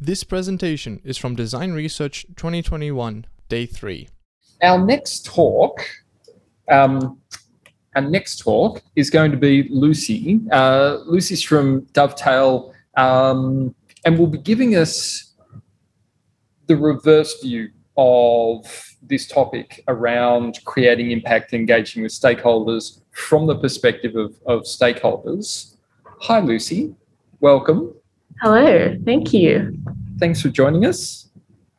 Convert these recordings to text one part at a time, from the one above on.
This presentation is from Design Research 2021, Day 3. Our next talk, um, our next talk is going to be Lucy. Uh, Lucy's from Dovetail um, and will be giving us the reverse view of this topic around creating impact, engaging with stakeholders from the perspective of, of stakeholders. Hi, Lucy. Welcome. Hello, thank you. Thanks for joining us.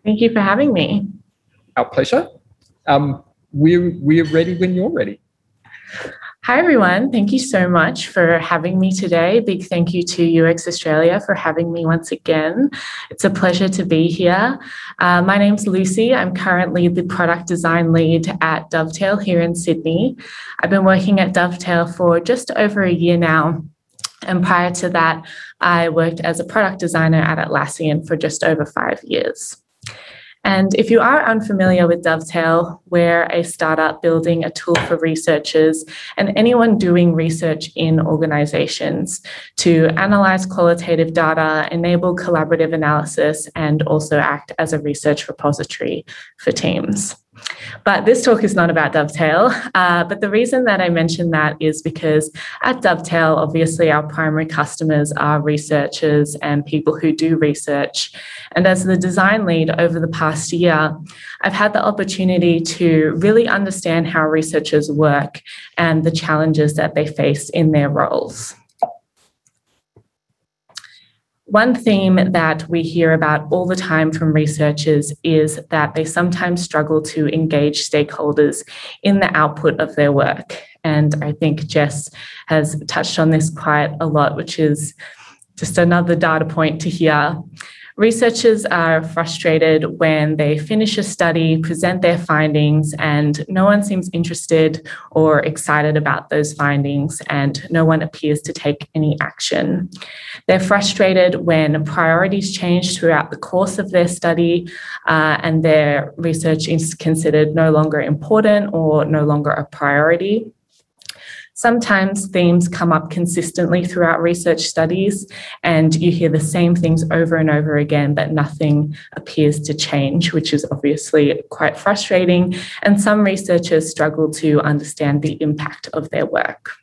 Thank you for having me. Our pleasure. Um, we're, we're ready when you're ready. Hi, everyone. Thank you so much for having me today. Big thank you to UX Australia for having me once again. It's a pleasure to be here. Uh, my name's Lucy. I'm currently the product design lead at Dovetail here in Sydney. I've been working at Dovetail for just over a year now. And prior to that, I worked as a product designer at Atlassian for just over five years. And if you are unfamiliar with Dovetail, we're a startup building a tool for researchers and anyone doing research in organizations to analyze qualitative data, enable collaborative analysis, and also act as a research repository for teams. But this talk is not about Dovetail. Uh, but the reason that I mention that is because at Dovetail, obviously, our primary customers are researchers and people who do research. And as the design lead over the past year, I've had the opportunity to really understand how researchers work and the challenges that they face in their roles. One theme that we hear about all the time from researchers is that they sometimes struggle to engage stakeholders in the output of their work. And I think Jess has touched on this quite a lot, which is just another data point to hear. Researchers are frustrated when they finish a study, present their findings, and no one seems interested or excited about those findings, and no one appears to take any action. They're frustrated when priorities change throughout the course of their study uh, and their research is considered no longer important or no longer a priority. Sometimes themes come up consistently throughout research studies, and you hear the same things over and over again, but nothing appears to change, which is obviously quite frustrating. And some researchers struggle to understand the impact of their work.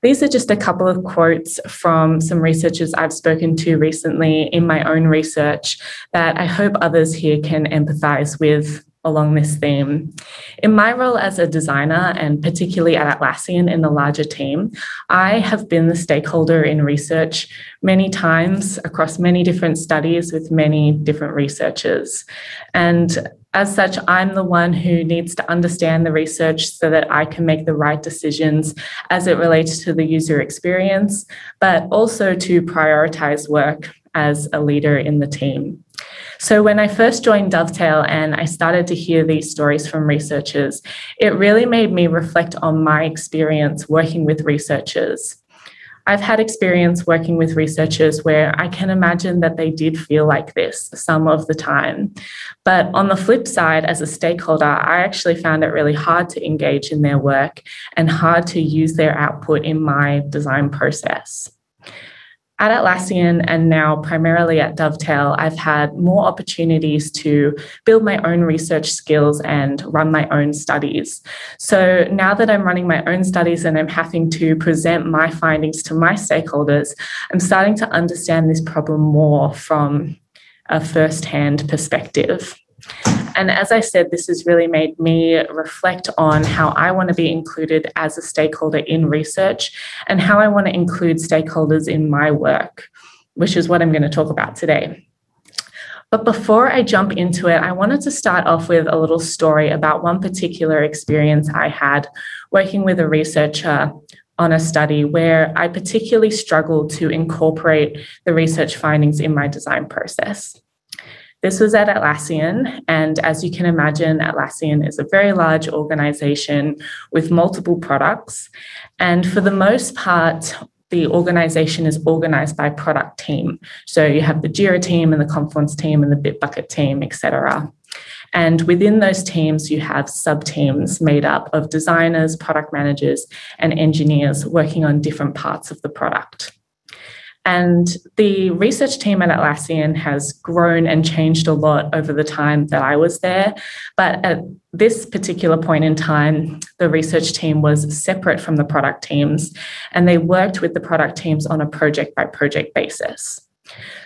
These are just a couple of quotes from some researchers I've spoken to recently in my own research that I hope others here can empathize with along this theme. In my role as a designer, and particularly at Atlassian in the larger team, I have been the stakeholder in research many times across many different studies with many different researchers. And as such, I'm the one who needs to understand the research so that I can make the right decisions as it relates to the user experience, but also to prioritize work as a leader in the team. So, when I first joined Dovetail and I started to hear these stories from researchers, it really made me reflect on my experience working with researchers. I've had experience working with researchers where I can imagine that they did feel like this some of the time. But on the flip side, as a stakeholder, I actually found it really hard to engage in their work and hard to use their output in my design process. At Atlassian and now primarily at Dovetail, I've had more opportunities to build my own research skills and run my own studies. So now that I'm running my own studies and I'm having to present my findings to my stakeholders, I'm starting to understand this problem more from a first hand perspective. And as I said, this has really made me reflect on how I want to be included as a stakeholder in research and how I want to include stakeholders in my work, which is what I'm going to talk about today. But before I jump into it, I wanted to start off with a little story about one particular experience I had working with a researcher on a study where I particularly struggled to incorporate the research findings in my design process. This was at Atlassian. And as you can imagine, Atlassian is a very large organization with multiple products. And for the most part, the organization is organized by product team. So you have the Jira team and the Confluence team and the Bitbucket team, etc. And within those teams, you have sub teams made up of designers, product managers, and engineers working on different parts of the product. And the research team at Atlassian has grown and changed a lot over the time that I was there. But at this particular point in time, the research team was separate from the product teams, and they worked with the product teams on a project by project basis.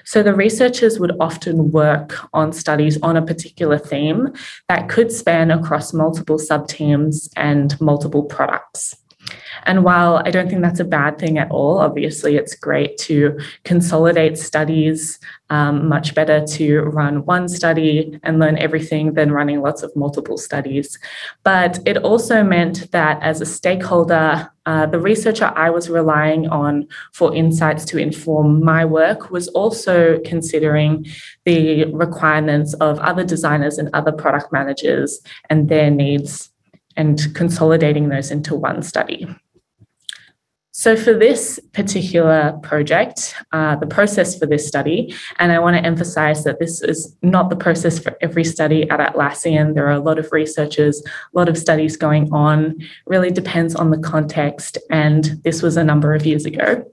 So the researchers would often work on studies on a particular theme that could span across multiple sub teams and multiple products. And while I don't think that's a bad thing at all, obviously it's great to consolidate studies, um, much better to run one study and learn everything than running lots of multiple studies. But it also meant that as a stakeholder, uh, the researcher I was relying on for insights to inform my work was also considering the requirements of other designers and other product managers and their needs and consolidating those into one study. So, for this particular project, uh, the process for this study, and I want to emphasize that this is not the process for every study at Atlassian. There are a lot of researchers, a lot of studies going on, really depends on the context. And this was a number of years ago.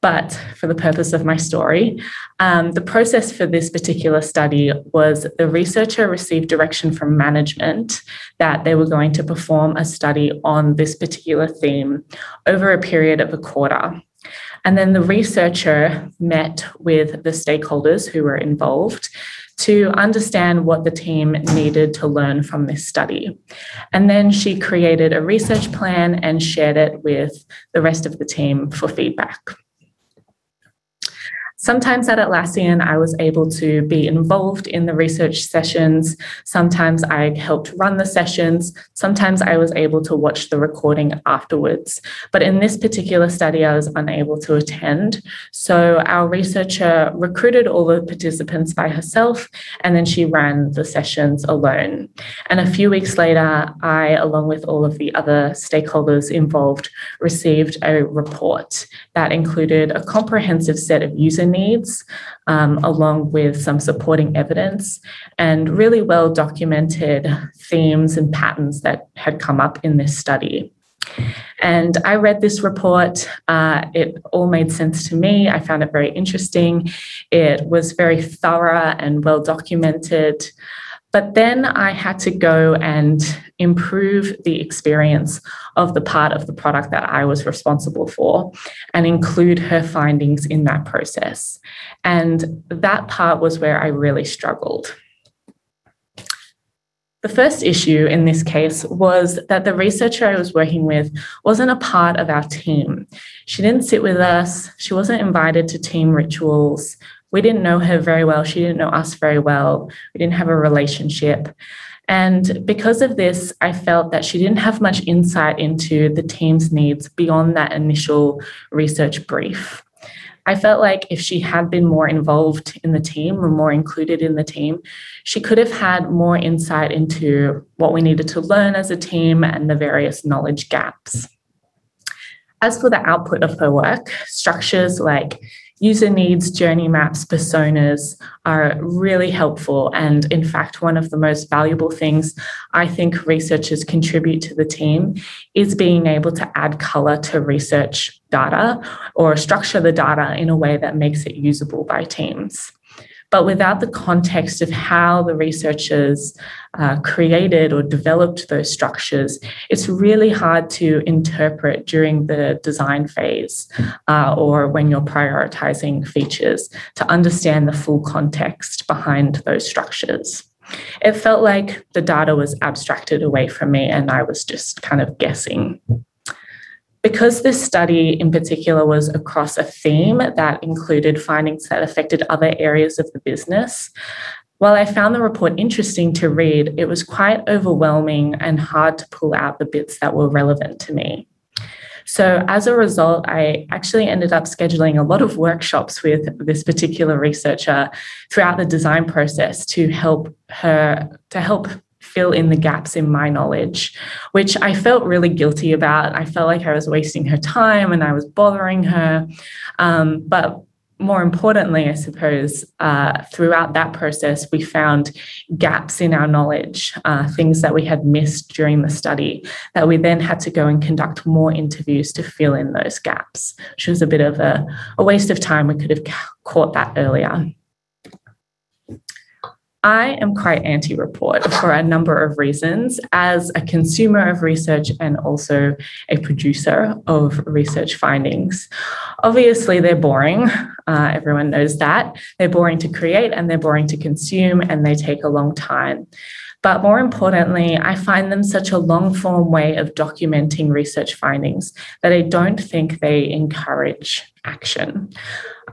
But for the purpose of my story, um, the process for this particular study was the researcher received direction from management that they were going to perform a study on this particular theme over a period of a quarter. And then the researcher met with the stakeholders who were involved to understand what the team needed to learn from this study. And then she created a research plan and shared it with the rest of the team for feedback. Sometimes at Atlassian, I was able to be involved in the research sessions. Sometimes I helped run the sessions. Sometimes I was able to watch the recording afterwards. But in this particular study, I was unable to attend. So our researcher recruited all the participants by herself, and then she ran the sessions alone. And a few weeks later, I, along with all of the other stakeholders involved, received a report that included a comprehensive set of user needs, um, along with some supporting evidence and really well documented themes and patterns that had come up in this study. And I read this report. Uh, it all made sense to me. I found it very interesting. It was very thorough and well documented. But then I had to go and improve the experience of the part of the product that I was responsible for and include her findings in that process. And that part was where I really struggled. The first issue in this case was that the researcher I was working with wasn't a part of our team. She didn't sit with us, she wasn't invited to team rituals we didn't know her very well. She didn't know us very well. We didn't have a relationship. And because of this, I felt that she didn't have much insight into the team's needs beyond that initial research brief. I felt like if she had been more involved in the team or more included in the team, she could have had more insight into what we needed to learn as a team and the various knowledge gaps. As for the output of her work, structures like user needs, journey maps, personas are really helpful. And in fact, one of the most valuable things I think researchers contribute to the team is being able to add color to research data or structure the data in a way that makes it usable by teams. But without the context of how the researchers uh, created or developed those structures, it's really hard to interpret during the design phase uh, or when you're prioritizing features to understand the full context behind those structures. It felt like the data was abstracted away from me and I was just kind of guessing because this study in particular was across a theme that included findings that affected other areas of the business, while I found the report interesting to read, it was quite overwhelming and hard to pull out the bits that were relevant to me. So, as a result, I actually ended up scheduling a lot of workshops with this particular researcher throughout the design process to help her, to help fill in the gaps in my knowledge, which I felt really guilty about. I felt like I was wasting her time and I was bothering her. Um, but more importantly, I suppose, uh, throughout that process, we found gaps in our knowledge, uh, things that we had missed during the study, that we then had to go and conduct more interviews to fill in those gaps, which was a bit of a, a waste of time. We could have caught that earlier. I am quite anti report for a number of reasons as a consumer of research and also a producer of research findings. Obviously, they're boring. Uh, everyone knows that. They're boring to create and they're boring to consume and they take a long time. But more importantly, I find them such a long form way of documenting research findings that I don't think they encourage action.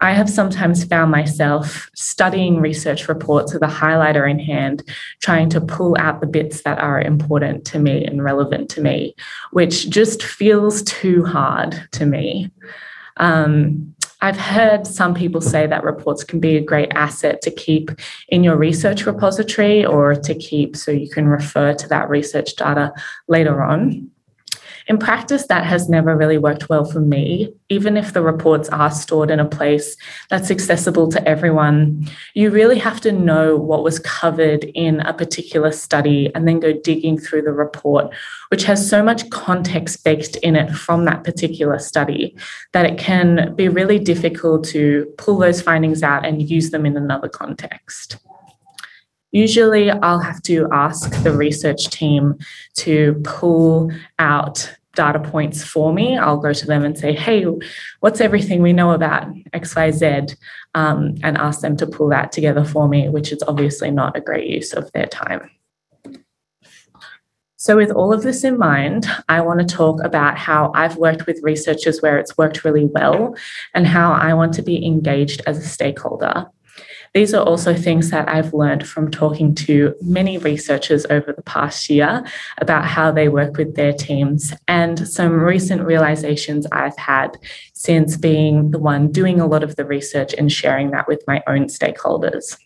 I have sometimes found myself studying research reports with a highlighter in hand, trying to pull out the bits that are important to me and relevant to me, which just feels too hard to me. Um, I've heard some people say that reports can be a great asset to keep in your research repository or to keep so you can refer to that research data later on. In practice, that has never really worked well for me. Even if the reports are stored in a place that's accessible to everyone, you really have to know what was covered in a particular study and then go digging through the report, which has so much context baked in it from that particular study that it can be really difficult to pull those findings out and use them in another context. Usually, I'll have to ask the research team to pull out data points for me. I'll go to them and say, hey, what's everything we know about XYZ? Um, and ask them to pull that together for me, which is obviously not a great use of their time. So, with all of this in mind, I want to talk about how I've worked with researchers where it's worked really well and how I want to be engaged as a stakeholder. These are also things that I've learned from talking to many researchers over the past year about how they work with their teams and some recent realizations I've had since being the one doing a lot of the research and sharing that with my own stakeholders.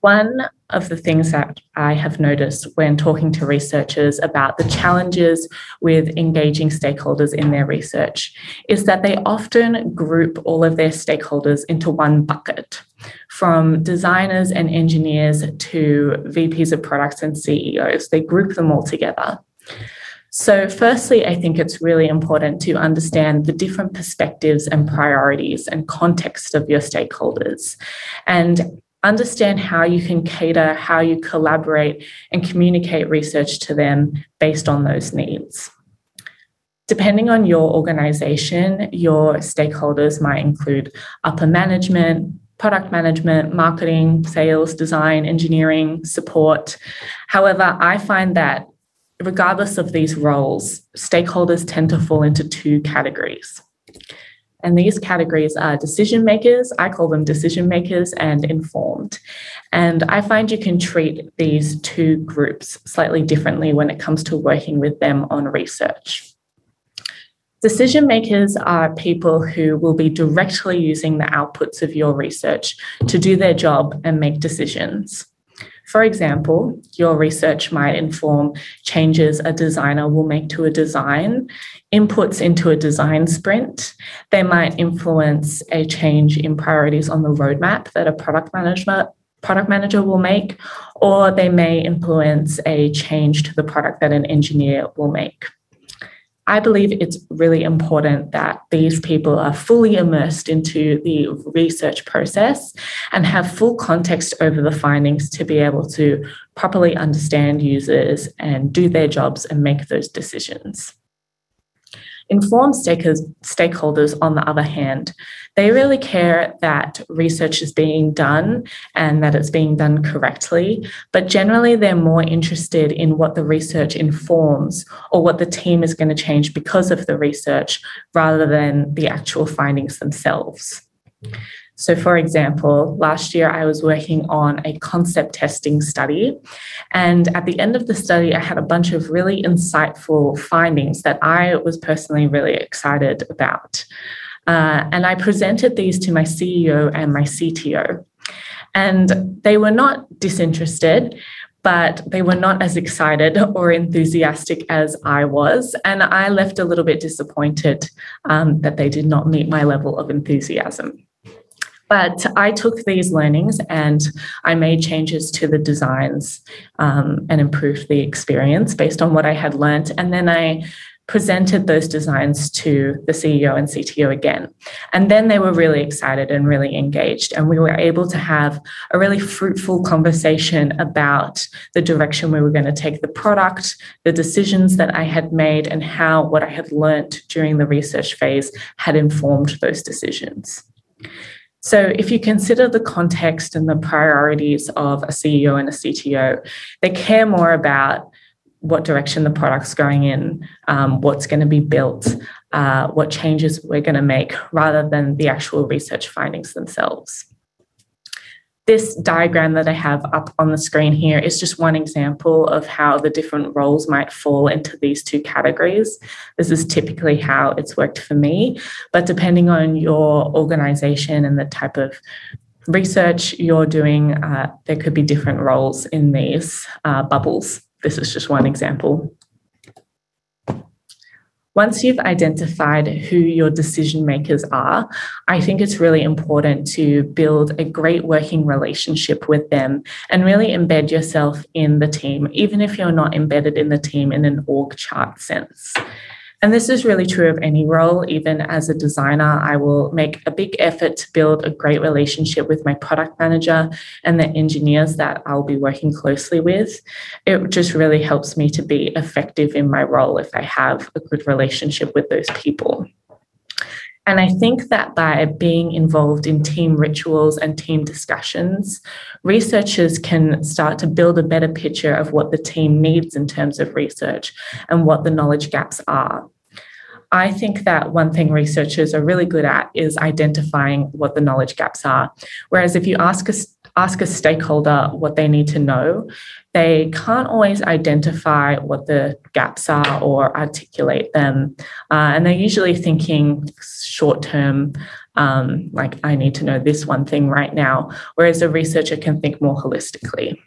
One of the things that I have noticed when talking to researchers about the challenges with engaging stakeholders in their research is that they often group all of their stakeholders into one bucket, from designers and engineers to VPs of products and CEOs. They group them all together. So, firstly, I think it's really important to understand the different perspectives and priorities and context of your stakeholders. And understand how you can cater, how you collaborate, and communicate research to them based on those needs. Depending on your organization, your stakeholders might include upper management, product management, marketing, sales, design, engineering, support. However, I find that regardless of these roles, stakeholders tend to fall into two categories. And these categories are decision makers, I call them decision makers, and informed. And I find you can treat these two groups slightly differently when it comes to working with them on research. Decision makers are people who will be directly using the outputs of your research to do their job and make decisions. For example, your research might inform changes a designer will make to a design, inputs into a design sprint. They might influence a change in priorities on the roadmap that a product management product manager will make, or they may influence a change to the product that an engineer will make. I believe it's really important that these people are fully immersed into the research process and have full context over the findings to be able to properly understand users and do their jobs and make those decisions. Informed stakeholders, on the other hand, they really care that research is being done and that it's being done correctly, but generally they're more interested in what the research informs or what the team is going to change because of the research rather than the actual findings themselves. So, for example, last year I was working on a concept testing study. And at the end of the study, I had a bunch of really insightful findings that I was personally really excited about. Uh, and I presented these to my CEO and my CTO. And they were not disinterested, but they were not as excited or enthusiastic as I was. And I left a little bit disappointed um, that they did not meet my level of enthusiasm. But I took these learnings and I made changes to the designs um, and improved the experience based on what I had learned. And then I presented those designs to the CEO and CTO again. And then they were really excited and really engaged. And we were able to have a really fruitful conversation about the direction we were going to take the product, the decisions that I had made, and how what I had learned during the research phase had informed those decisions. So, if you consider the context and the priorities of a CEO and a CTO, they care more about what direction the product's going in, um, what's going to be built, uh, what changes we're going to make, rather than the actual research findings themselves. This diagram that I have up on the screen here is just one example of how the different roles might fall into these two categories. This is typically how it's worked for me, but depending on your organization and the type of research you're doing, uh, there could be different roles in these uh, bubbles. This is just one example. Once you've identified who your decision makers are, I think it's really important to build a great working relationship with them and really embed yourself in the team, even if you're not embedded in the team in an org chart sense. And this is really true of any role. Even as a designer, I will make a big effort to build a great relationship with my product manager and the engineers that I'll be working closely with. It just really helps me to be effective in my role if I have a good relationship with those people. And I think that by being involved in team rituals and team discussions, researchers can start to build a better picture of what the team needs in terms of research and what the knowledge gaps are. I think that one thing researchers are really good at is identifying what the knowledge gaps are. Whereas if you ask a, ask a stakeholder what they need to know, they can't always identify what the gaps are or articulate them. Uh, and they're usually thinking short term, um, like, I need to know this one thing right now, whereas a researcher can think more holistically.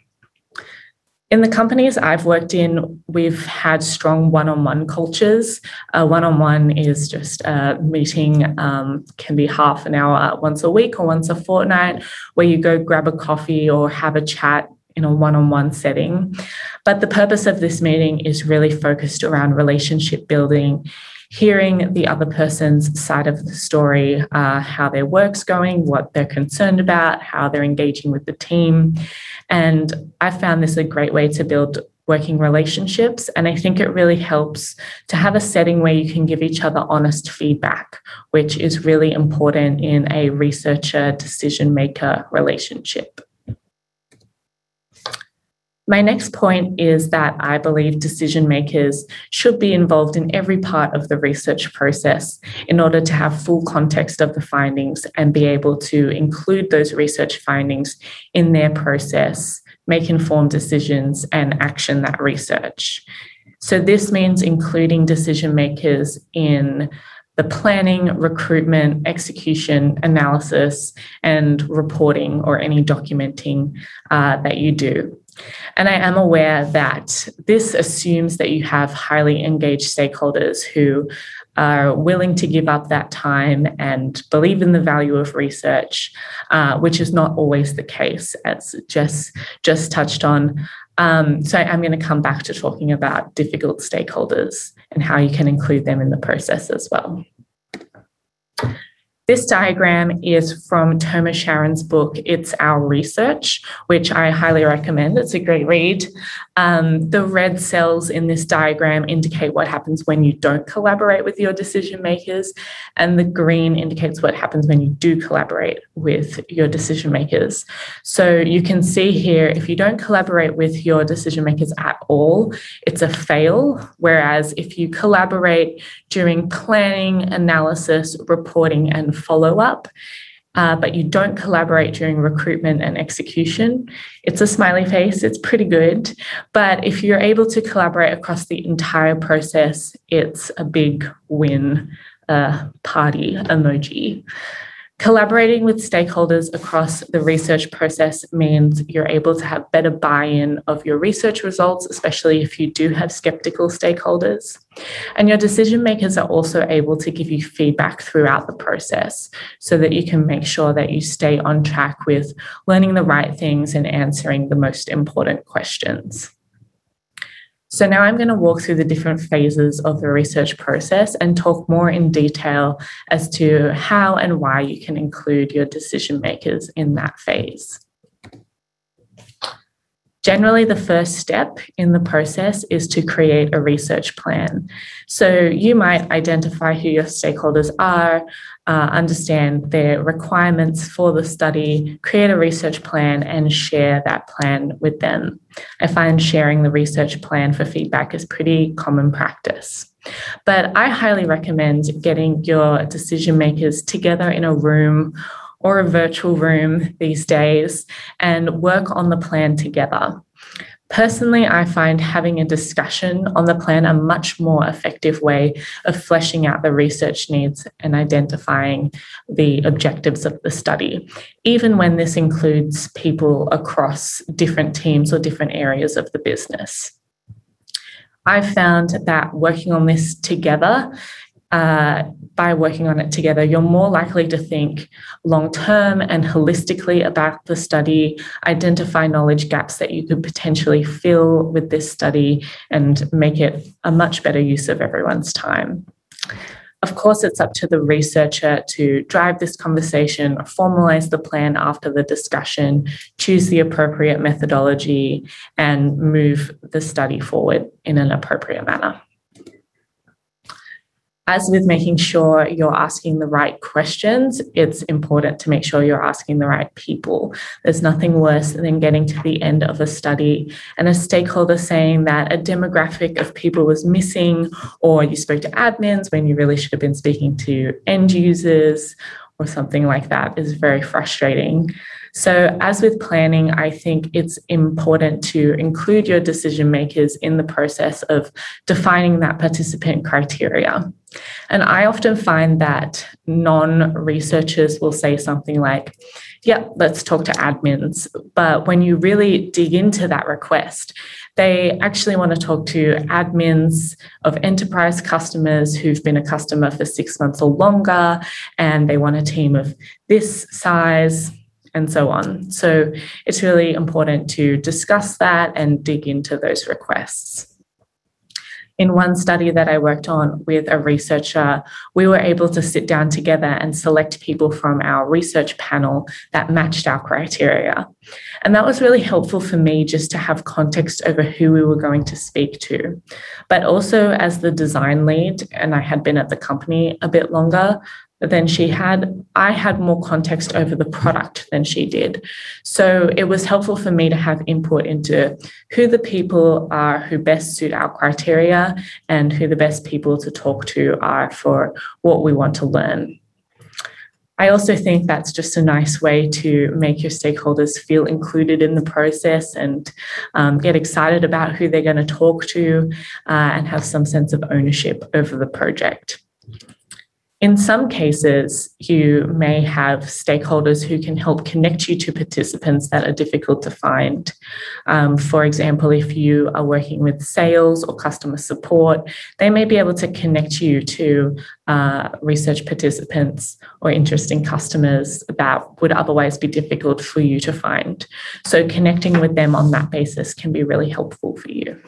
In the companies I've worked in, we've had strong one on one cultures. One on one is just a meeting, um, can be half an hour once a week or once a fortnight, where you go grab a coffee or have a chat in a one on one setting. But the purpose of this meeting is really focused around relationship building, hearing the other person's side of the story, uh, how their work's going, what they're concerned about, how they're engaging with the team. And I found this a great way to build working relationships. And I think it really helps to have a setting where you can give each other honest feedback, which is really important in a researcher decision maker relationship. My next point is that I believe decision makers should be involved in every part of the research process in order to have full context of the findings and be able to include those research findings in their process, make informed decisions, and action that research. So, this means including decision makers in the planning, recruitment, execution, analysis, and reporting or any documenting uh, that you do. And I am aware that this assumes that you have highly engaged stakeholders who are willing to give up that time and believe in the value of research, uh, which is not always the case, as Jess just touched on. Um, so I'm going to come back to talking about difficult stakeholders and how you can include them in the process as well. This diagram is from Tomer Sharon's book, It's Our Research, which I highly recommend. It's a great read. Um, the red cells in this diagram indicate what happens when you don't collaborate with your decision makers, and the green indicates what happens when you do collaborate with your decision makers. So you can see here if you don't collaborate with your decision makers at all, it's a fail. Whereas if you collaborate during planning, analysis, reporting, and follow up, uh, but you don't collaborate during recruitment and execution, it's a smiley face. It's pretty good. But if you're able to collaborate across the entire process, it's a big win uh, party emoji. Collaborating with stakeholders across the research process means you're able to have better buy in of your research results, especially if you do have skeptical stakeholders. And your decision makers are also able to give you feedback throughout the process so that you can make sure that you stay on track with learning the right things and answering the most important questions. So now I'm going to walk through the different phases of the research process and talk more in detail as to how and why you can include your decision makers in that phase. Generally, the first step in the process is to create a research plan. So you might identify who your stakeholders are, uh, understand their requirements for the study, create a research plan, and share that plan with them. I find sharing the research plan for feedback is pretty common practice. But I highly recommend getting your decision makers together in a room or a virtual room these days and work on the plan together. Personally, I find having a discussion on the plan a much more effective way of fleshing out the research needs and identifying the objectives of the study, even when this includes people across different teams or different areas of the business. I've found that working on this together uh, by working on it together, you're more likely to think long term and holistically about the study, identify knowledge gaps that you could potentially fill with this study, and make it a much better use of everyone's time. Of course, it's up to the researcher to drive this conversation, formalize the plan after the discussion, choose the appropriate methodology, and move the study forward in an appropriate manner as with making sure you're asking the right questions, it's important to make sure you're asking the right people. There's nothing worse than getting to the end of a study and a stakeholder saying that a demographic of people was missing, or you spoke to admins when you really should have been speaking to end users, or something like that is very frustrating. So, as with planning, I think it's important to include your decision makers in the process of defining that participant criteria. And I often find that non researchers will say something like, yeah, let's talk to admins. But when you really dig into that request, they actually want to talk to admins of enterprise customers who've been a customer for six months or longer, and they want a team of this size, and so on. So it's really important to discuss that and dig into those requests. In one study that I worked on with a researcher, we were able to sit down together and select people from our research panel that matched our criteria. And that was really helpful for me just to have context over who we were going to speak to. But also, as the design lead, and I had been at the company a bit longer, than she had. I had more context over the product than she did. So it was helpful for me to have input into who the people are who best suit our criteria and who the best people to talk to are for what we want to learn. I also think that's just a nice way to make your stakeholders feel included in the process and um, get excited about who they're going to talk to uh, and have some sense of ownership over the project. In some cases, you may have stakeholders who can help connect you to participants that are difficult to find. Um, for example, if you are working with sales or customer support, they may be able to connect you to uh, research participants or interesting customers that would otherwise be difficult for you to find. So, connecting with them on that basis can be really helpful for you.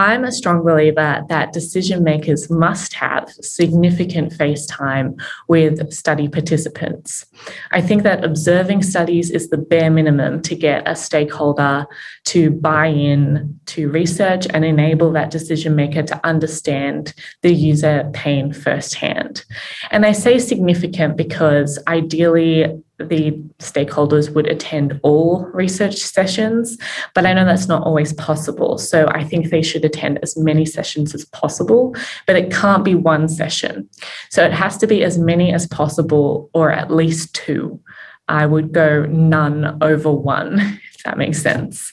I'm a strong believer that decision makers must have significant face time with study participants. I think that observing studies is the bare minimum to get a stakeholder to buy in to research and enable that decision maker to understand the user pain firsthand. And I say significant because ideally, the stakeholders would attend all research sessions, but I know that's not always possible. So I think they should attend as many sessions as possible, but it can't be one session. So it has to be as many as possible, or at least two. I would go none over one, if that makes sense.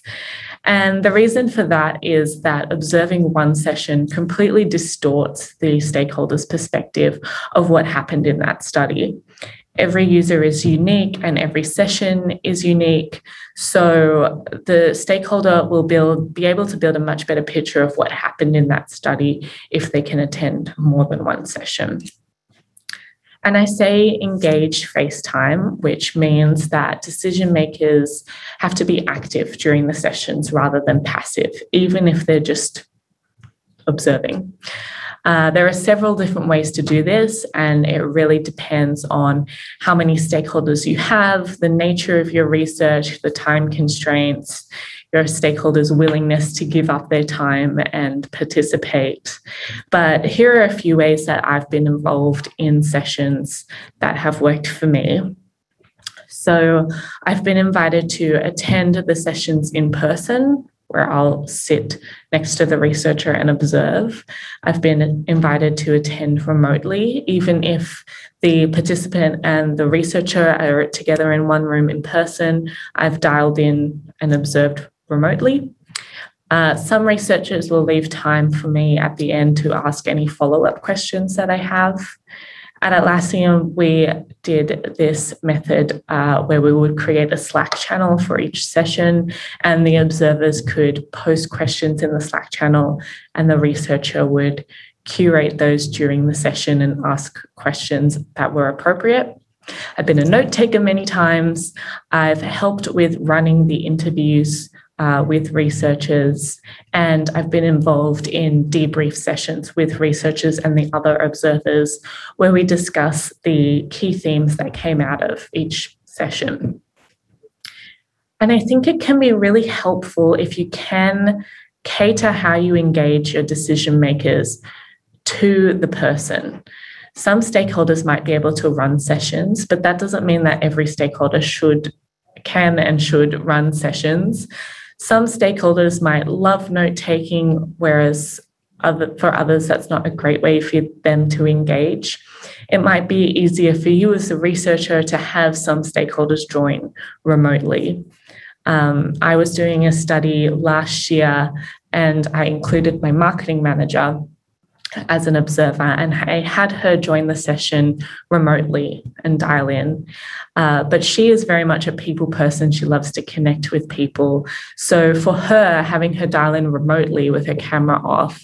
And the reason for that is that observing one session completely distorts the stakeholder's perspective of what happened in that study. Every user is unique and every session is unique. So the stakeholder will build be able to build a much better picture of what happened in that study if they can attend more than one session. And I say engage face time, which means that decision makers have to be active during the sessions rather than passive, even if they're just observing. Uh, there are several different ways to do this, and it really depends on how many stakeholders you have, the nature of your research, the time constraints, your stakeholders' willingness to give up their time and participate. But here are a few ways that I've been involved in sessions that have worked for me. So I've been invited to attend the sessions in person where I'll sit next to the researcher and observe. I've been invited to attend remotely, even if the participant and the researcher are together in one room in person. I've dialed in and observed remotely. Uh, some researchers will leave time for me at the end to ask any follow up questions that I have. At Atlassian, we did this method uh, where we would create a Slack channel for each session, and the observers could post questions in the Slack channel, and the researcher would curate those during the session and ask questions that were appropriate. I've been a note taker many times. I've helped with running the interviews uh, with researchers, and I've been involved in debrief sessions with researchers and the other observers where we discuss the key themes that came out of each session. And I think it can be really helpful if you can cater how you engage your decision makers to the person. Some stakeholders might be able to run sessions, but that doesn't mean that every stakeholder should, can, and should run sessions. Some stakeholders might love note taking, whereas other, for others, that's not a great way for them to engage. It might be easier for you as a researcher to have some stakeholders join remotely. Um, I was doing a study last year and I included my marketing manager as an observer, and I had her join the session remotely and dial in. Uh, but she is very much a people person. She loves to connect with people. So for her, having her dial in remotely with her camera off,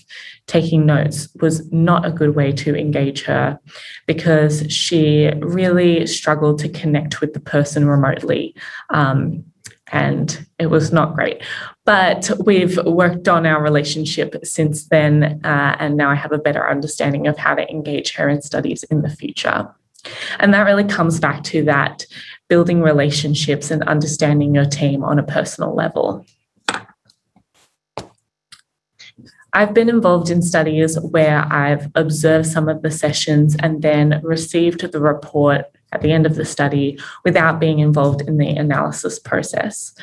taking notes was not a good way to engage her because she really struggled to connect with the person remotely. Um, and it was not great. But we've worked on our relationship since then, uh, and now I have a better understanding of how to engage her in studies in the future. And that really comes back to that building relationships and understanding your team on a personal level. I've been involved in studies where I've observed some of the sessions and then received the report at the end of the study without being involved in the analysis process.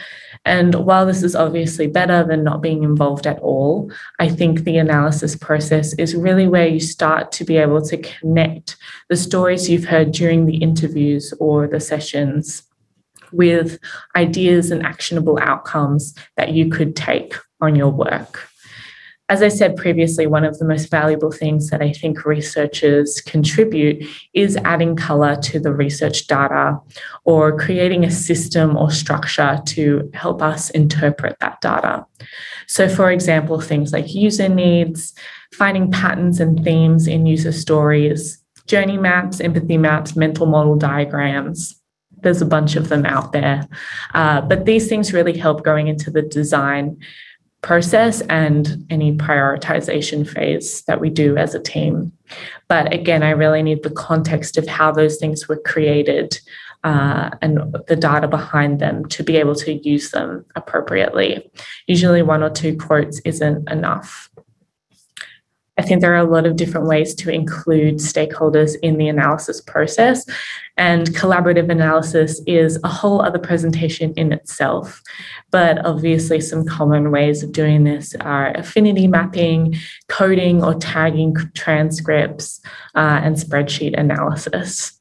And while this is obviously better than not being involved at all, I think the analysis process is really where you start to be able to connect the stories you've heard during the interviews or the sessions with ideas and actionable outcomes that you could take on your work as I said previously, one of the most valuable things that I think researchers contribute is adding color to the research data or creating a system or structure to help us interpret that data. So, for example, things like user needs, finding patterns and themes in user stories, journey maps, empathy maps, mental model diagrams, there's a bunch of them out there. Uh, but these things really help going into the design process and any prioritization phase that we do as a team. But again, I really need the context of how those things were created uh, and the data behind them to be able to use them appropriately. Usually, one or two quotes isn't enough. I think there are a lot of different ways to include stakeholders in the analysis process. And collaborative analysis is a whole other presentation in itself. But obviously, some common ways of doing this are affinity mapping, coding or tagging transcripts, uh, and spreadsheet analysis.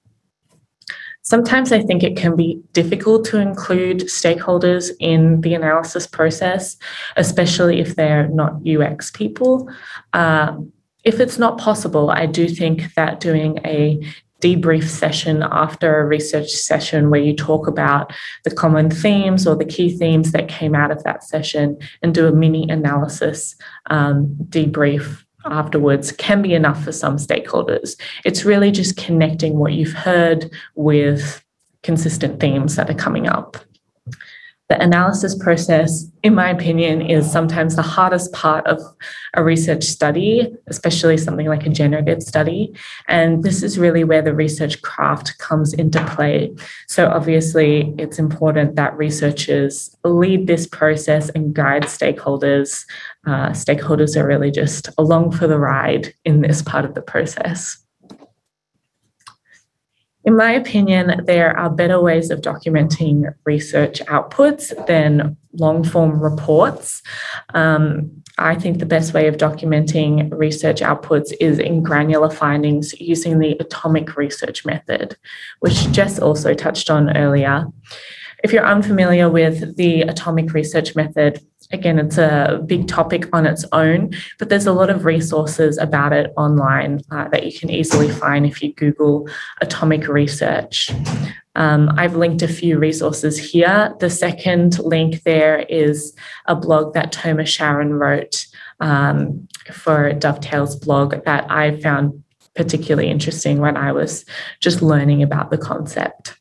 Sometimes I think it can be difficult to include stakeholders in the analysis process, especially if they're not UX people. Um, if it's not possible, I do think that doing a debrief session after a research session where you talk about the common themes or the key themes that came out of that session and do a mini analysis um, debrief afterwards can be enough for some stakeholders. It's really just connecting what you've heard with consistent themes that are coming up. The analysis process, in my opinion, is sometimes the hardest part of a research study, especially something like a generative study. And this is really where the research craft comes into play. So, obviously, it's important that researchers lead this process and guide stakeholders. Uh, stakeholders are really just along for the ride in this part of the process. In my opinion, there are better ways of documenting research outputs than long form reports. Um, I think the best way of documenting research outputs is in granular findings using the atomic research method, which Jess also touched on earlier. If you're unfamiliar with the atomic research method, again, it's a big topic on its own, but there's a lot of resources about it online uh, that you can easily find if you Google atomic research. Um, I've linked a few resources here. The second link there is a blog that Tomer Sharon wrote um, for Dovetail's blog that I found particularly interesting when I was just learning about the concept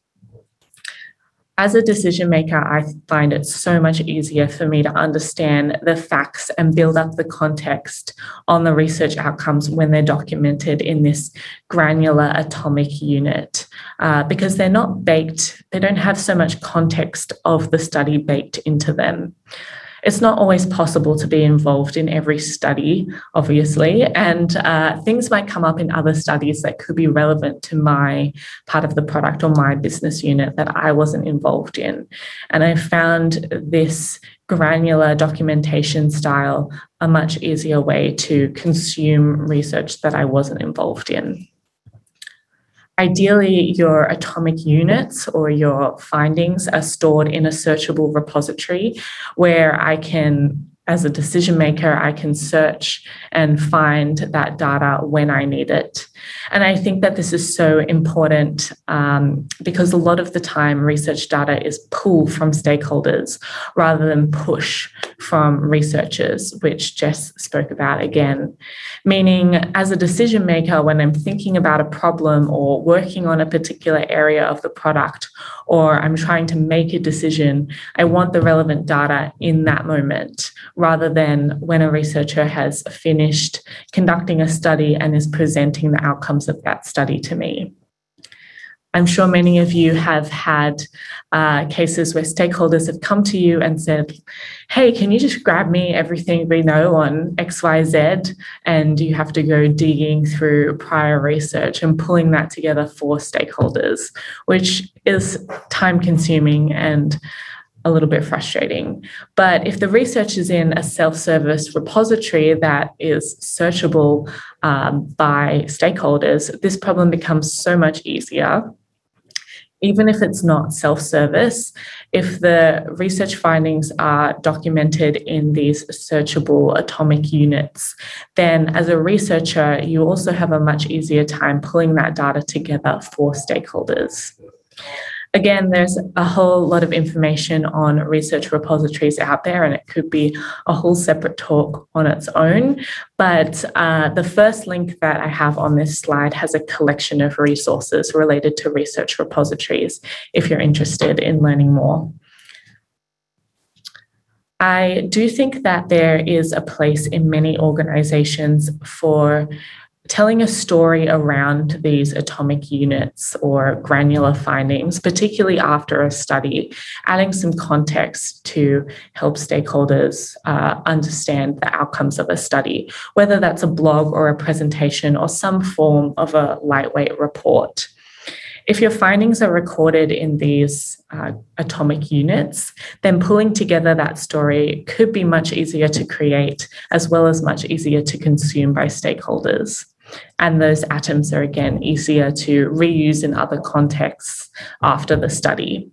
as a decision maker, I find it so much easier for me to understand the facts and build up the context on the research outcomes when they're documented in this granular atomic unit uh, because they're not baked, they don't have so much context of the study baked into them it's not always possible to be involved in every study, obviously, and uh, things might come up in other studies that could be relevant to my part of the product or my business unit that I wasn't involved in. And I found this granular documentation style a much easier way to consume research that I wasn't involved in. Ideally, your atomic units or your findings are stored in a searchable repository where I can as a decision maker, I can search and find that data when I need it. And I think that this is so important um, because a lot of the time, research data is pulled from stakeholders rather than push from researchers, which Jess spoke about again. Meaning, as a decision maker, when I'm thinking about a problem or working on a particular area of the product, or I'm trying to make a decision, I want the relevant data in that moment rather than when a researcher has finished conducting a study and is presenting the outcomes of that study to me. I'm sure many of you have had uh, cases where stakeholders have come to you and said, Hey, can you just grab me everything we know on XYZ? And you have to go digging through prior research and pulling that together for stakeholders, which is time consuming and a little bit frustrating. But if the research is in a self service repository that is searchable um, by stakeholders, this problem becomes so much easier. Even if it's not self service, if the research findings are documented in these searchable atomic units, then as a researcher, you also have a much easier time pulling that data together for stakeholders. Again, there's a whole lot of information on research repositories out there, and it could be a whole separate talk on its own. But uh, the first link that I have on this slide has a collection of resources related to research repositories if you're interested in learning more. I do think that there is a place in many organizations for telling a story around these atomic units or granular findings, particularly after a study, adding some context to help stakeholders uh, understand the outcomes of a study, whether that's a blog or a presentation or some form of a lightweight report. If your findings are recorded in these uh, atomic units, then pulling together that story could be much easier to create as well as much easier to consume by stakeholders. And those atoms are again easier to reuse in other contexts after the study.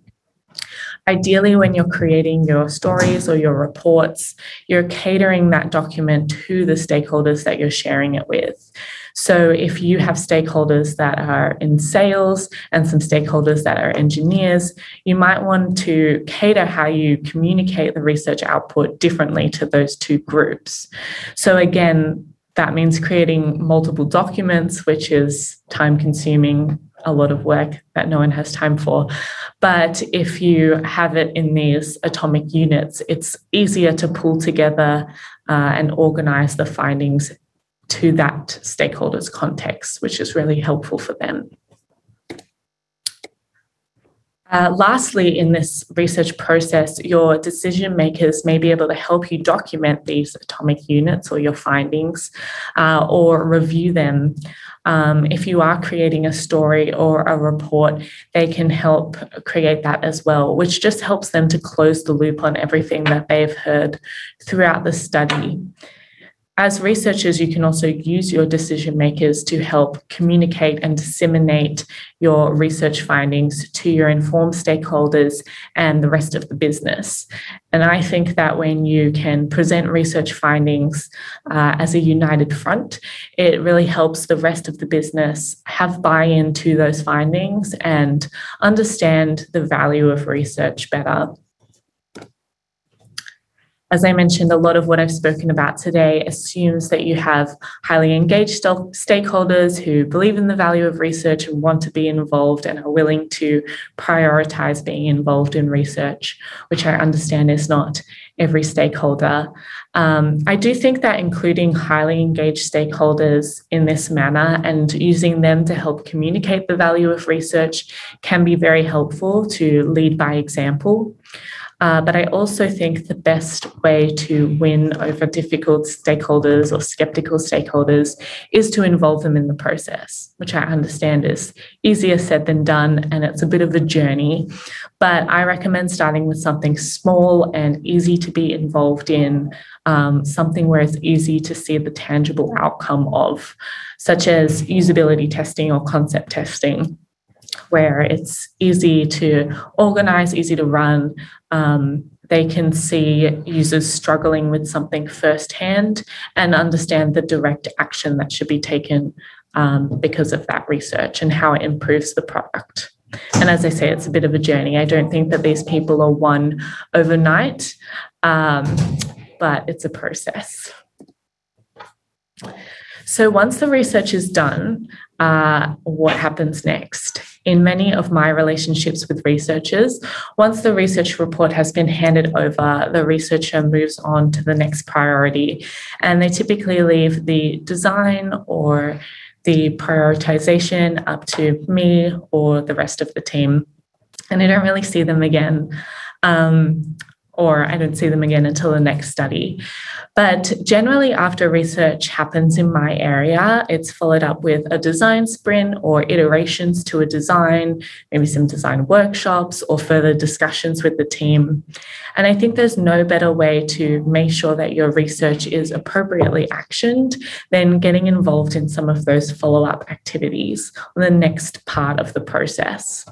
Ideally, when you're creating your stories or your reports, you're catering that document to the stakeholders that you're sharing it with. So, if you have stakeholders that are in sales and some stakeholders that are engineers, you might want to cater how you communicate the research output differently to those two groups. So, again, that means creating multiple documents, which is time consuming a lot of work that no one has time for. But if you have it in these atomic units, it's easier to pull together uh, and organize the findings to that stakeholders context, which is really helpful for them. Uh, lastly, in this research process, your decision makers may be able to help you document these atomic units or your findings uh, or review them um, if you are creating a story or a report, they can help create that as well, which just helps them to close the loop on everything that they've heard throughout the study. As researchers, you can also use your decision makers to help communicate and disseminate your research findings to your informed stakeholders and the rest of the business. And I think that when you can present research findings uh, as a united front, it really helps the rest of the business have buy in to those findings and understand the value of research better as I mentioned, a lot of what I've spoken about today assumes that you have highly engaged stakeholders who believe in the value of research and want to be involved and are willing to prioritize being involved in research, which I understand is not every stakeholder. Um, I do think that including highly engaged stakeholders in this manner and using them to help communicate the value of research can be very helpful to lead by example. Uh, but I also think the best way to win over difficult stakeholders or skeptical stakeholders is to involve them in the process, which I understand is easier said than done. And it's a bit of a journey. But I recommend starting with something small and easy to be involved in, um, something where it's easy to see the tangible outcome of, such as usability testing or concept testing where it's easy to organize, easy to run. Um, they can see users struggling with something firsthand and understand the direct action that should be taken um, because of that research and how it improves the product. And as I say, it's a bit of a journey. I don't think that these people are won overnight, um, but it's a process. So once the research is done, uh, what happens next? In many of my relationships with researchers, once the research report has been handed over, the researcher moves on to the next priority. And they typically leave the design or the prioritization up to me or the rest of the team. And I don't really see them again. Um, or I don't see them again until the next study. But generally, after research happens in my area, it's followed up with a design sprint or iterations to a design, maybe some design workshops or further discussions with the team. And I think there's no better way to make sure that your research is appropriately actioned than getting involved in some of those follow up activities on the next part of the process.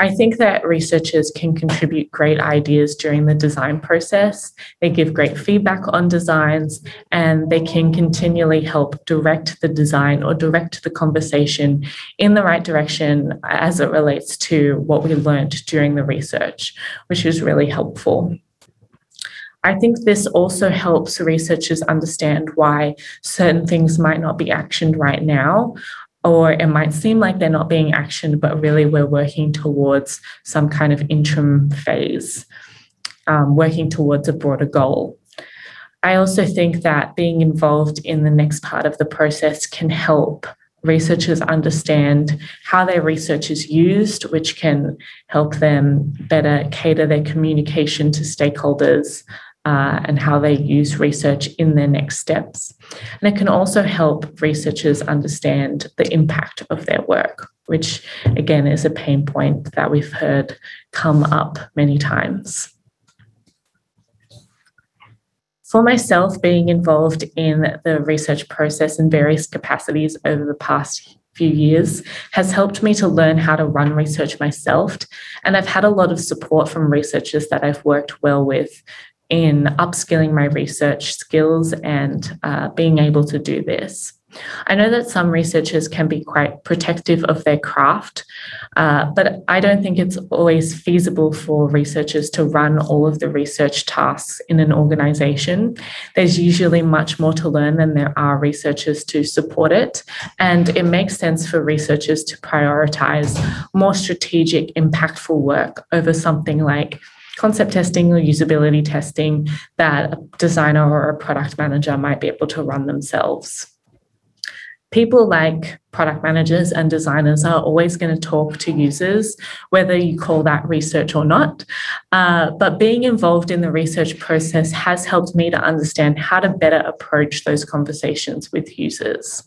I think that researchers can contribute great ideas during the design process. They give great feedback on designs and they can continually help direct the design or direct the conversation in the right direction as it relates to what we learned during the research, which is really helpful. I think this also helps researchers understand why certain things might not be actioned right now, or it might seem like they're not being actioned, but really we're working towards some kind of interim phase, um, working towards a broader goal. I also think that being involved in the next part of the process can help researchers understand how their research is used, which can help them better cater their communication to stakeholders uh, and how they use research in their next steps. And it can also help researchers understand the impact of their work, which again is a pain point that we've heard come up many times. For myself, being involved in the research process in various capacities over the past few years has helped me to learn how to run research myself. And I've had a lot of support from researchers that I've worked well with in upskilling my research skills and uh, being able to do this. I know that some researchers can be quite protective of their craft, uh, but I don't think it's always feasible for researchers to run all of the research tasks in an organization. There's usually much more to learn than there are researchers to support it, and it makes sense for researchers to prioritize more strategic, impactful work over something like concept testing or usability testing that a designer or a product manager might be able to run themselves people like product managers and designers are always going to talk to users, whether you call that research or not. Uh, but being involved in the research process has helped me to understand how to better approach those conversations with users.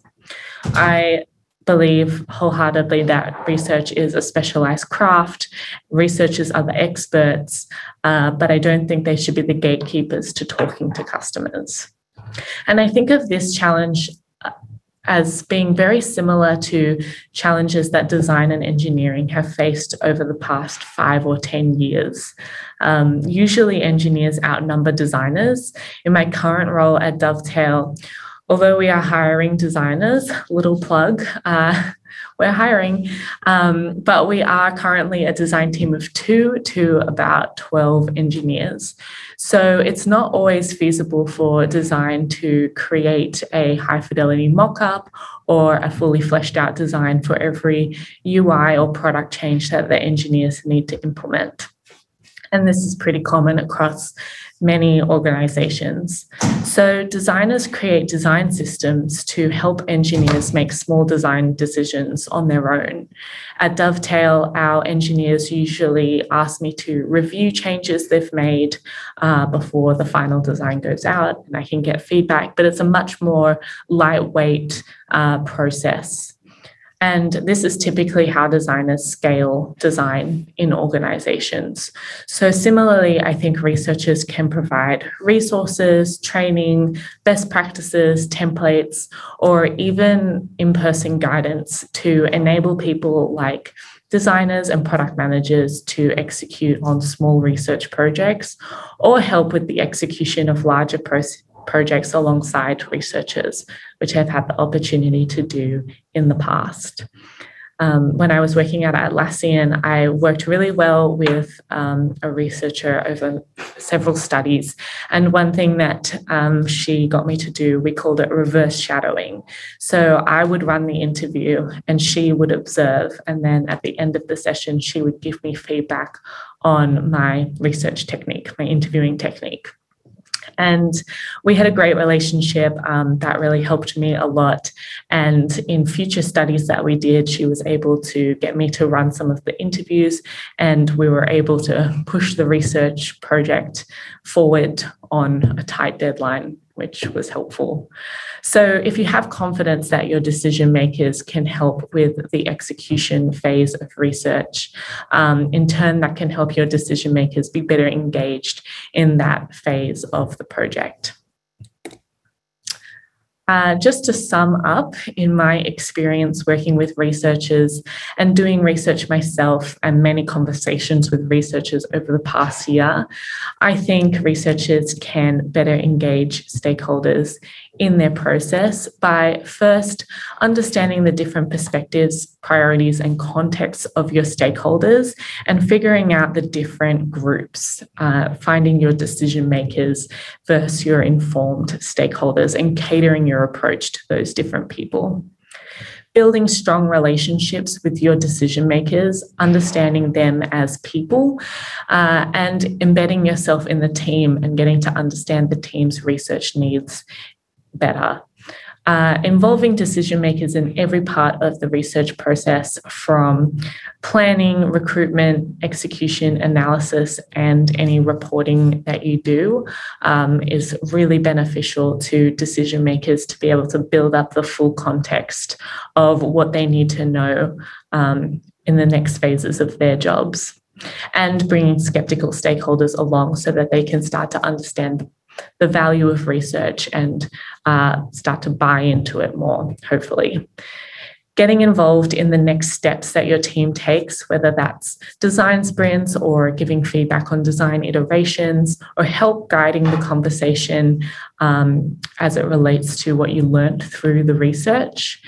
I believe wholeheartedly that research is a specialized craft. Researchers are the experts, uh, but I don't think they should be the gatekeepers to talking to customers. And I think of this challenge as being very similar to challenges that design and engineering have faced over the past five or 10 years. Um, usually, engineers outnumber designers. In my current role at Dovetail, although we are hiring designers, little plug, uh, we're hiring, um, but we are currently a design team of two to about 12 engineers. So it's not always feasible for design to create a high fidelity mock-up or a fully fleshed out design for every UI or product change that the engineers need to implement. And this is pretty common across many organizations. So, designers create design systems to help engineers make small design decisions on their own. At Dovetail, our engineers usually ask me to review changes they've made uh, before the final design goes out, and I can get feedback, but it's a much more lightweight uh, process. And this is typically how designers scale design in organizations. So, similarly, I think researchers can provide resources, training, best practices, templates, or even in person guidance to enable people like designers and product managers to execute on small research projects or help with the execution of larger processes projects alongside researchers, which I've had the opportunity to do in the past. Um, when I was working at Atlassian, I worked really well with um, a researcher over several studies. And one thing that um, she got me to do, we called it reverse shadowing. So I would run the interview and she would observe. And then at the end of the session, she would give me feedback on my research technique, my interviewing technique. And we had a great relationship um, that really helped me a lot. And in future studies that we did, she was able to get me to run some of the interviews, and we were able to push the research project forward on a tight deadline which was helpful. So, if you have confidence that your decision makers can help with the execution phase of research, um, in turn, that can help your decision makers be better engaged in that phase of the project. Uh, just to sum up, in my experience working with researchers and doing research myself and many conversations with researchers over the past year, I think researchers can better engage stakeholders in their process by first understanding the different perspectives, priorities, and contexts of your stakeholders and figuring out the different groups, uh, finding your decision makers versus your informed stakeholders and catering your approach to those different people. Building strong relationships with your decision makers, understanding them as people, uh, and embedding yourself in the team and getting to understand the team's research needs better. Uh, involving decision makers in every part of the research process from planning, recruitment, execution, analysis, and any reporting that you do um, is really beneficial to decision makers to be able to build up the full context of what they need to know um, in the next phases of their jobs and bringing skeptical stakeholders along so that they can start to understand the value of research and uh, start to buy into it more, hopefully getting involved in the next steps that your team takes, whether that's design sprints or giving feedback on design iterations or help guiding the conversation um, as it relates to what you learned through the research.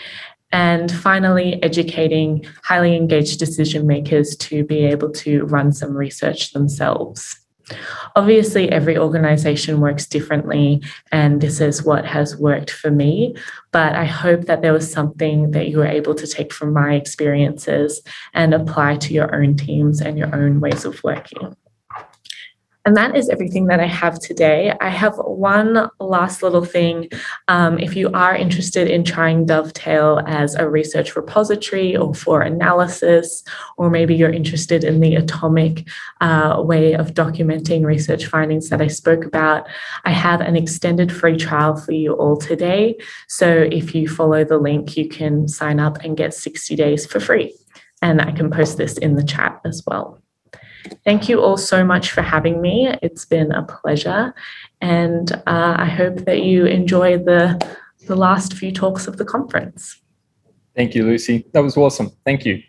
And finally, educating highly engaged decision makers to be able to run some research themselves. Obviously, every organization works differently, and this is what has worked for me. But I hope that there was something that you were able to take from my experiences and apply to your own teams and your own ways of working. And that is everything that I have today. I have one last little thing. Um, if you are interested in trying Dovetail as a research repository or for analysis, or maybe you're interested in the atomic uh, way of documenting research findings that I spoke about, I have an extended free trial for you all today. So if you follow the link, you can sign up and get 60 days for free. And I can post this in the chat as well. Thank you all so much for having me. It's been a pleasure. And uh, I hope that you enjoy the, the last few talks of the conference. Thank you, Lucy. That was awesome. Thank you.